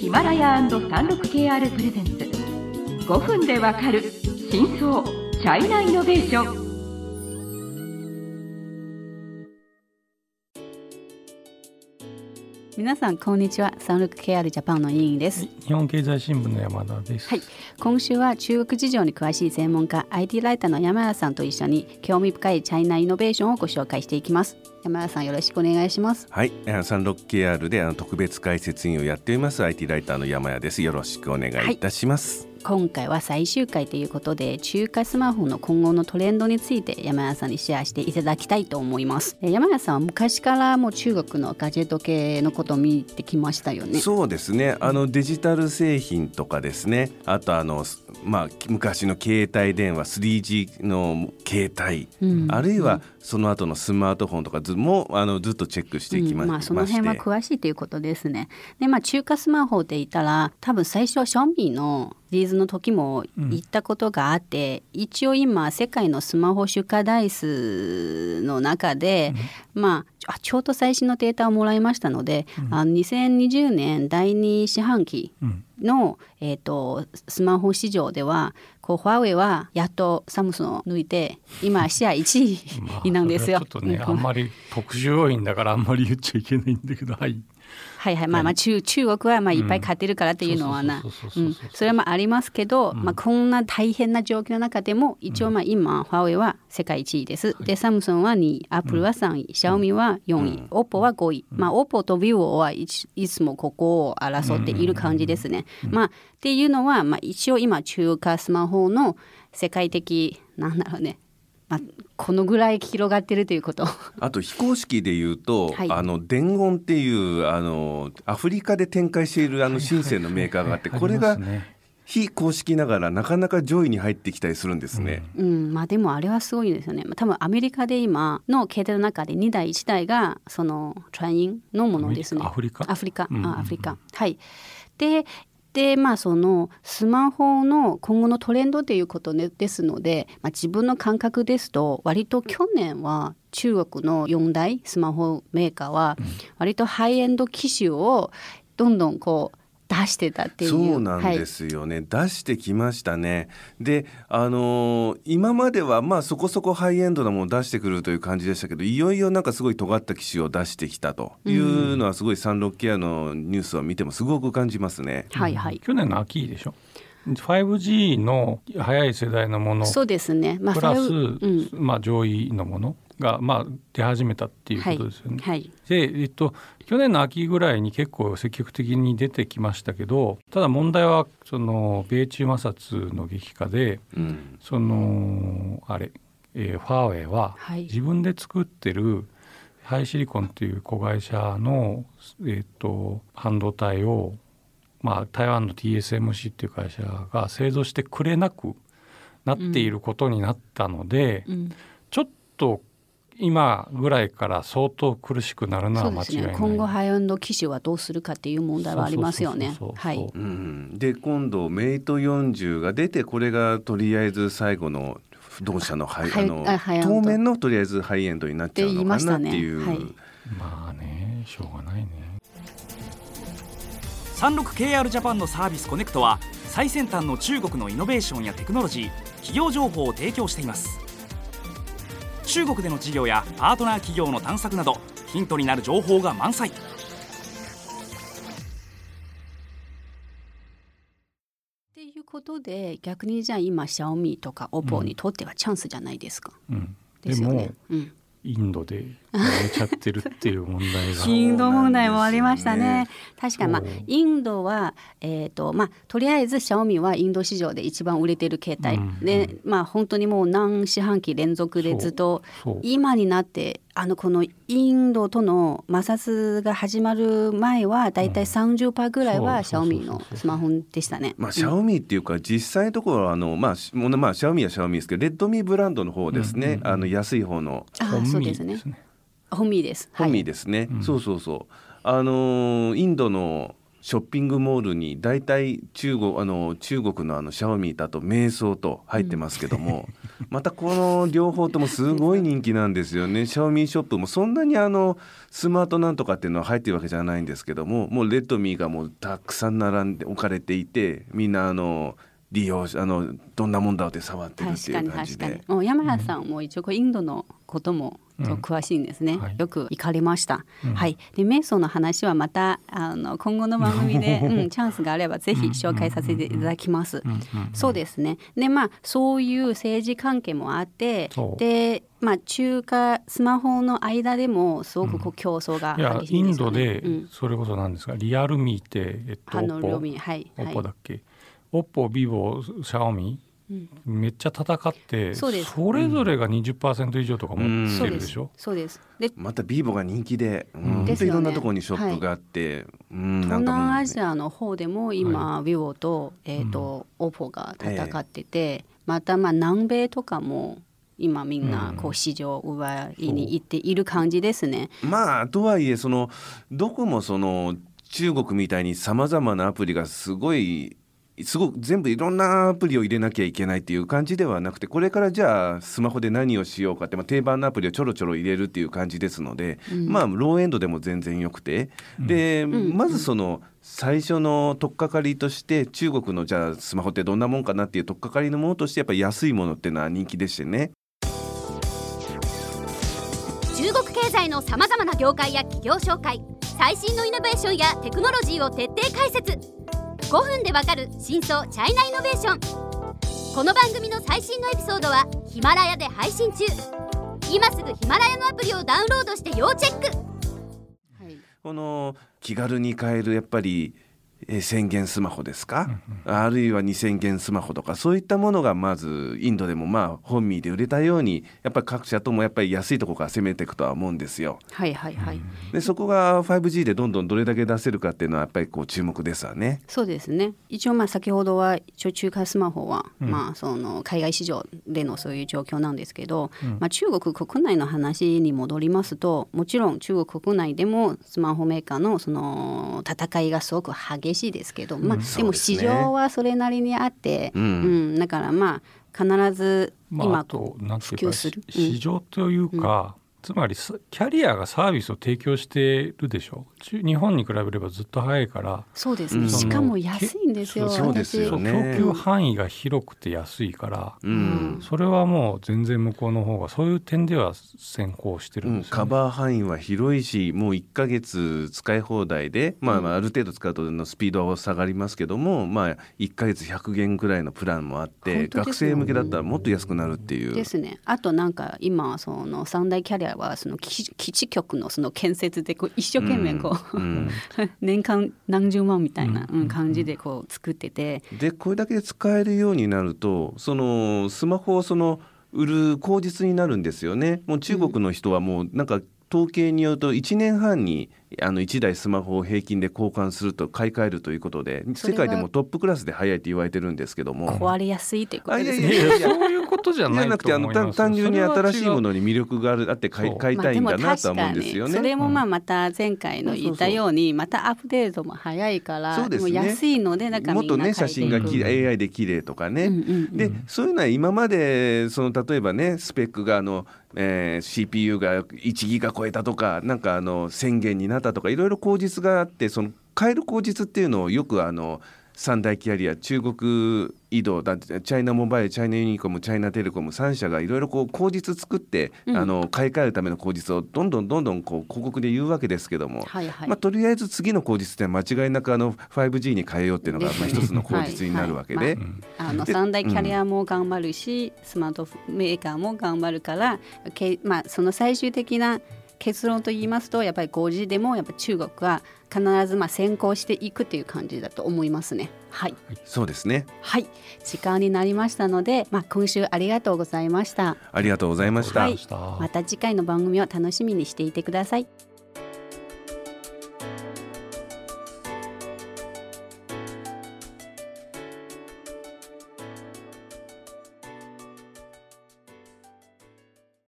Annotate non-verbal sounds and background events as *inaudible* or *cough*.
ヒマラヤ &36KR プレゼンツ。5分でわかる真相チャイナイノベーション。皆さんこんにちは。サンルク KR ジャパンの委員です。日本経済新聞の山田です。はい。今週は中国事情に詳しい専門家 IT ライターの山田さんと一緒に興味深いチャイナイノベーションをご紹介していきます。山田さんよろしくお願いします。はい、あの 36KR であの特別解説員をやっています IT ライターの山谷です。よろしくお願いいたします。今回は最終回ということで中華スマホの今後のトレンドについて山谷さんにシェアしていただきたいと思います。え山谷さんは昔からもう中国のガジェット系のことを見てきましたよね。そうですね。あのデジタル製品とかですね。あとあのすまあ昔の携帯電話 3G の携帯、うん。あるいはその後のスマートフォンとかずもあのずっとチェックしていきま,、うん。まあ、その辺は詳しいということですね。でまあ中華スマホって言ったら多分最初はションビのリーズの時も言ったことがあって、一応今世界のスマホ出荷台数の中で、まああちょうど最新のデータをもらいましたので、あの2020年第2四半期うん。の、えー、とスマホ市場ではこうファーウェイはやっとサムスンを抜いて今シェア1位なんですよ。*laughs* まあちょっとね、*laughs* うんあんまり特殊要因だからあんまり言っちゃいけないんだけど、はい。はいはい。まあまあ中中国はまあいっぱい買ってるからっていうのはなそうそうそううそうんそう。それもありますけど、まあ、こんな大変な状況の中でも一応まあ今ファーウェイは世界1位です、でサムスンは2位。アップルは3位、シャオミは4位、オッポは5位、まあオッポと vivo はいちいつもここを争っている感じですね、まあっていうのは、まあ、一応今中華スマホの世界的なんだろうね、まあ、このぐらい広がってるということあと非公式で言うと、はいあの伝言っていうあのアフリカで展開しているあの深センのメーカーがあって、これが非公式ながらなかなか上位に入ってきたりするんですね。うん、まあでもあれはすごいですよね。まあ多分アメリカで今の携帯の中で2台1台がそのトラインのものですね。アフリカ？アフリカ、うんうんうんあアフリカ。はい。で、でまあそのスマホの今後のトレンドっていうことですので、まあ、自分の感覚ですと割と去年は中国の4大スマホメーカーは割とハイエンド機種をどんどんこう出してたっていう。そうなんはいですよね、出してきましたねであのー今まではまあそこそこハイエンドなものを出してくるという感じでしたけどいよいよなんかすごい尖った機種を出してきたというのはすごいサンロッケアのニュースを見てもすごく感じますね。はいはい。去年の秋でしょ。5G の早い世代のものそうですね。まあプラス、5うんまあ上位のものがまあ出始めたっていうことですよね。はい。で、えっと、去年の秋ぐらいに結構積極的に出てきましたけどただ問題はその米中摩擦の激化でうんそのあれ、えーファーウェイははい自分で作ってるハイシリコンっていう子会社の、えっと半導体を、まあ、台湾の TSMC っていう会社が製造してくれなくなっていることになったので、うん、ちょっと今ぐらいから相当苦しくなるのは間違いない。ね。今後ハイエンド機種はどうするかっていう問題はありますよねはい。うん、で今度メイト40が出てこれがとりあえず最後の同社の？ハイはいあのあハイエンド当面のとりあえずハイエンドになっちゃうのかなっていう。って言いましたねまあねしょうがないね。36KR ジャパンのサービスコネクトは最先端の中国のイノベーションやテクノロジー企業情報を提供しています中国での事業やパートナー企業の探索などヒントになる情報が満載っていうことで逆にじゃあ今シャオミとかオポにとってはチャンスじゃないですか。うん、でですもよね。うん。インドでやめちゃってるっていう問題が。インド問題もありましたね。そ確かにまあインドはえっ、とまあとりあえずシャオミはインド市場で一番売れてる携帯、うんでまあ本当にもう何四半期連続でずっと今になってあのこのインドとの摩擦が始まる前はだいたい30%ぐらいはシャオミのスマホでしたね。まあ、シャオミっていうか実際のところはあの、まあ、しもうまあシャオミはシャオミですけどレッドミーブランドの方ですね、あの安い方の。あそうですね。本ミです。本ミはいですね、そうそうそうあのーインドのショッピングモールに大体中国あの中国のあのシャオミだと瞑想と入ってますけども、*laughs* またこの両方ともすごい人気なんですよね。シャオミショップもそんなにあのスマートなんとかっていうのは入ってるわけじゃないんですけどももうレッドミーがもうたくさん並んで置かれていてみんなあの利用しあのどんなもんだって触ってるっていう確かに感じで。確かに。もう山谷さんも一応インドのこともうん。詳しいんですね、はい。よく行かれました、うん。はい。で瞑想の話はまたあの今後の番組で、*laughs* うん、チャンスがあればぜひ紹介させていただきます、うんうんそうですね。でまあそういう政治関係もあってでまあ中華スマホの間でもすごくこう競争が激しいイんですよね、ンドでうん、それこそなんですがリアルミーってえっとあの両オッポ面はい。オッはいポだっけ、オッポビボシャオミうん。めっちゃ戦ってそれぞれが20%以上とか持ってるでしょ、そうです。でまたビーボが人気で、うん、本でね。当いろんなところにショップがあって、うん、な東んかもう。南アジアの方でも今、ビボと,、えーとオポが戦ってて、またまあ南米とかも今みんなこう市場を奪いに行っている感じですね。まあとはいえそのどこもその中国みたいにさまざまなアプリがすごいすごく全部いろんなアプリを入れなきゃいけないっていう感じではなくてこれからじゃあスマホで何をしようかって、まあ、定番のアプリをちょろちょろ入れるっていう感じですので、まあローエンドでも全然よくて。で、ん。まずその最初の取っかかりとして中国のじゃあスマホってどんなもんかなっていう取っかかりのものとしてやっぱり安いものっていうのは人気でしてね。中国経済のさまざまな業界や企業紹介最新のイノベーションやテクノロジーを徹底解説5分でわかる真相チャイナイノベーション。この番組の最新のエピソードはヒマラヤで配信中。今すぐヒマラヤのアプリをダウンロードして要チェック。はい。この気軽に買えるやっぱり1000元スマホですか、あるいは2000元スマホとかそういったものがまずインドでもまあ本味で売れたようにやっぱり各社ともやっぱり安いところから攻めていくとは思うんですよ。はいはいはい、でそこが 5G でどんどんどれだけ出せるかっていうのはやっぱりこう注目ですわね。そうですね。一応まあ先ほどは一応中華スマホは、まあその海外市場でのそういう状況なんですけど、まあ、中国国内の話に戻りますともちろん中国国内でもスマホメーカーのその戦いがすごく激しいですけど、まあ、でも市場はそれなりにあって、うん。うん。だからまあ必ずまあ、あ今となんていうか普及する。し市場というか、つまりさキャリアがサービスを提供してるでしょ？中日本に比べればずっと早いからそうですね、うんしかも安いんですよ。そうですよね供給範囲が広くて安いから、うんそれはもう全然向こうの方がそういう点では先行してるうんん、ですよね。カバー範囲は広いしもう1ヶ月使い放題で、まあ、まあある程度使うとのスピードは下がりますけども、まあ、1ヶ月100元ぐらいのプランもあって本当ですよ学生向けだったらもっと安くなるっていう。ですね。あとなんか今その三大キャリアはその基基地局のその建設でこう一生懸命こう、うん *laughs* 年間何十万みたいなうん感じでこう作ってて、でこれだけ使えるようになるとそのスマホをその売る口実になるんですよね。もう中国の人はもうなんか統計によると1年半にあの1台スマホを平均で交換すると買い替えるということで世界でもトップクラスで早いって言われてるんですけども。壊れやすいってことですね。*laughs* ことじゃじゃないなくてあのと思いますよ単単純に新しいものに魅力があるあって買いそう。買いたいんだなとは思うんですよね。それもまあまた前回の言ったようにまたアップデートも早いからそうですね。もう安いのでだからもっとね写真がき AI で綺麗とかね、うんうんうん。でそういうのは今までその例えばねスペックがあの、えー CPU が1ギガ超えたとかなんかあの宣言になったとかいろいろ口実があってその変える口実っていうのをよくあの三大キャリア中国移動だチャイナモバイルチャイナユニコムチャイナテレコム3社がいろいろこう口実作って、うん。あの買い替えるための口実をどんどんどんどんこう広告で言うわけですけども、はいはい。まあ、とりあえず次の口実って間違いなくあの 5G に変えようっていうのがまあ *laughs* 一つの口実になるわけで。あので三大キャリアも頑張るし、スマートメーカーも頑張るから、けまあ、その最終的な結論と言いますとやっぱり 5G でもやっぱ中国は必ずまあ先行していくっていう感じだと思いますね。はい、そうですねはい、時間になりましたので、まあ、今週ありがとうございました。ありがとうございました。はいしたまた次回の番組を楽しみにしていてください。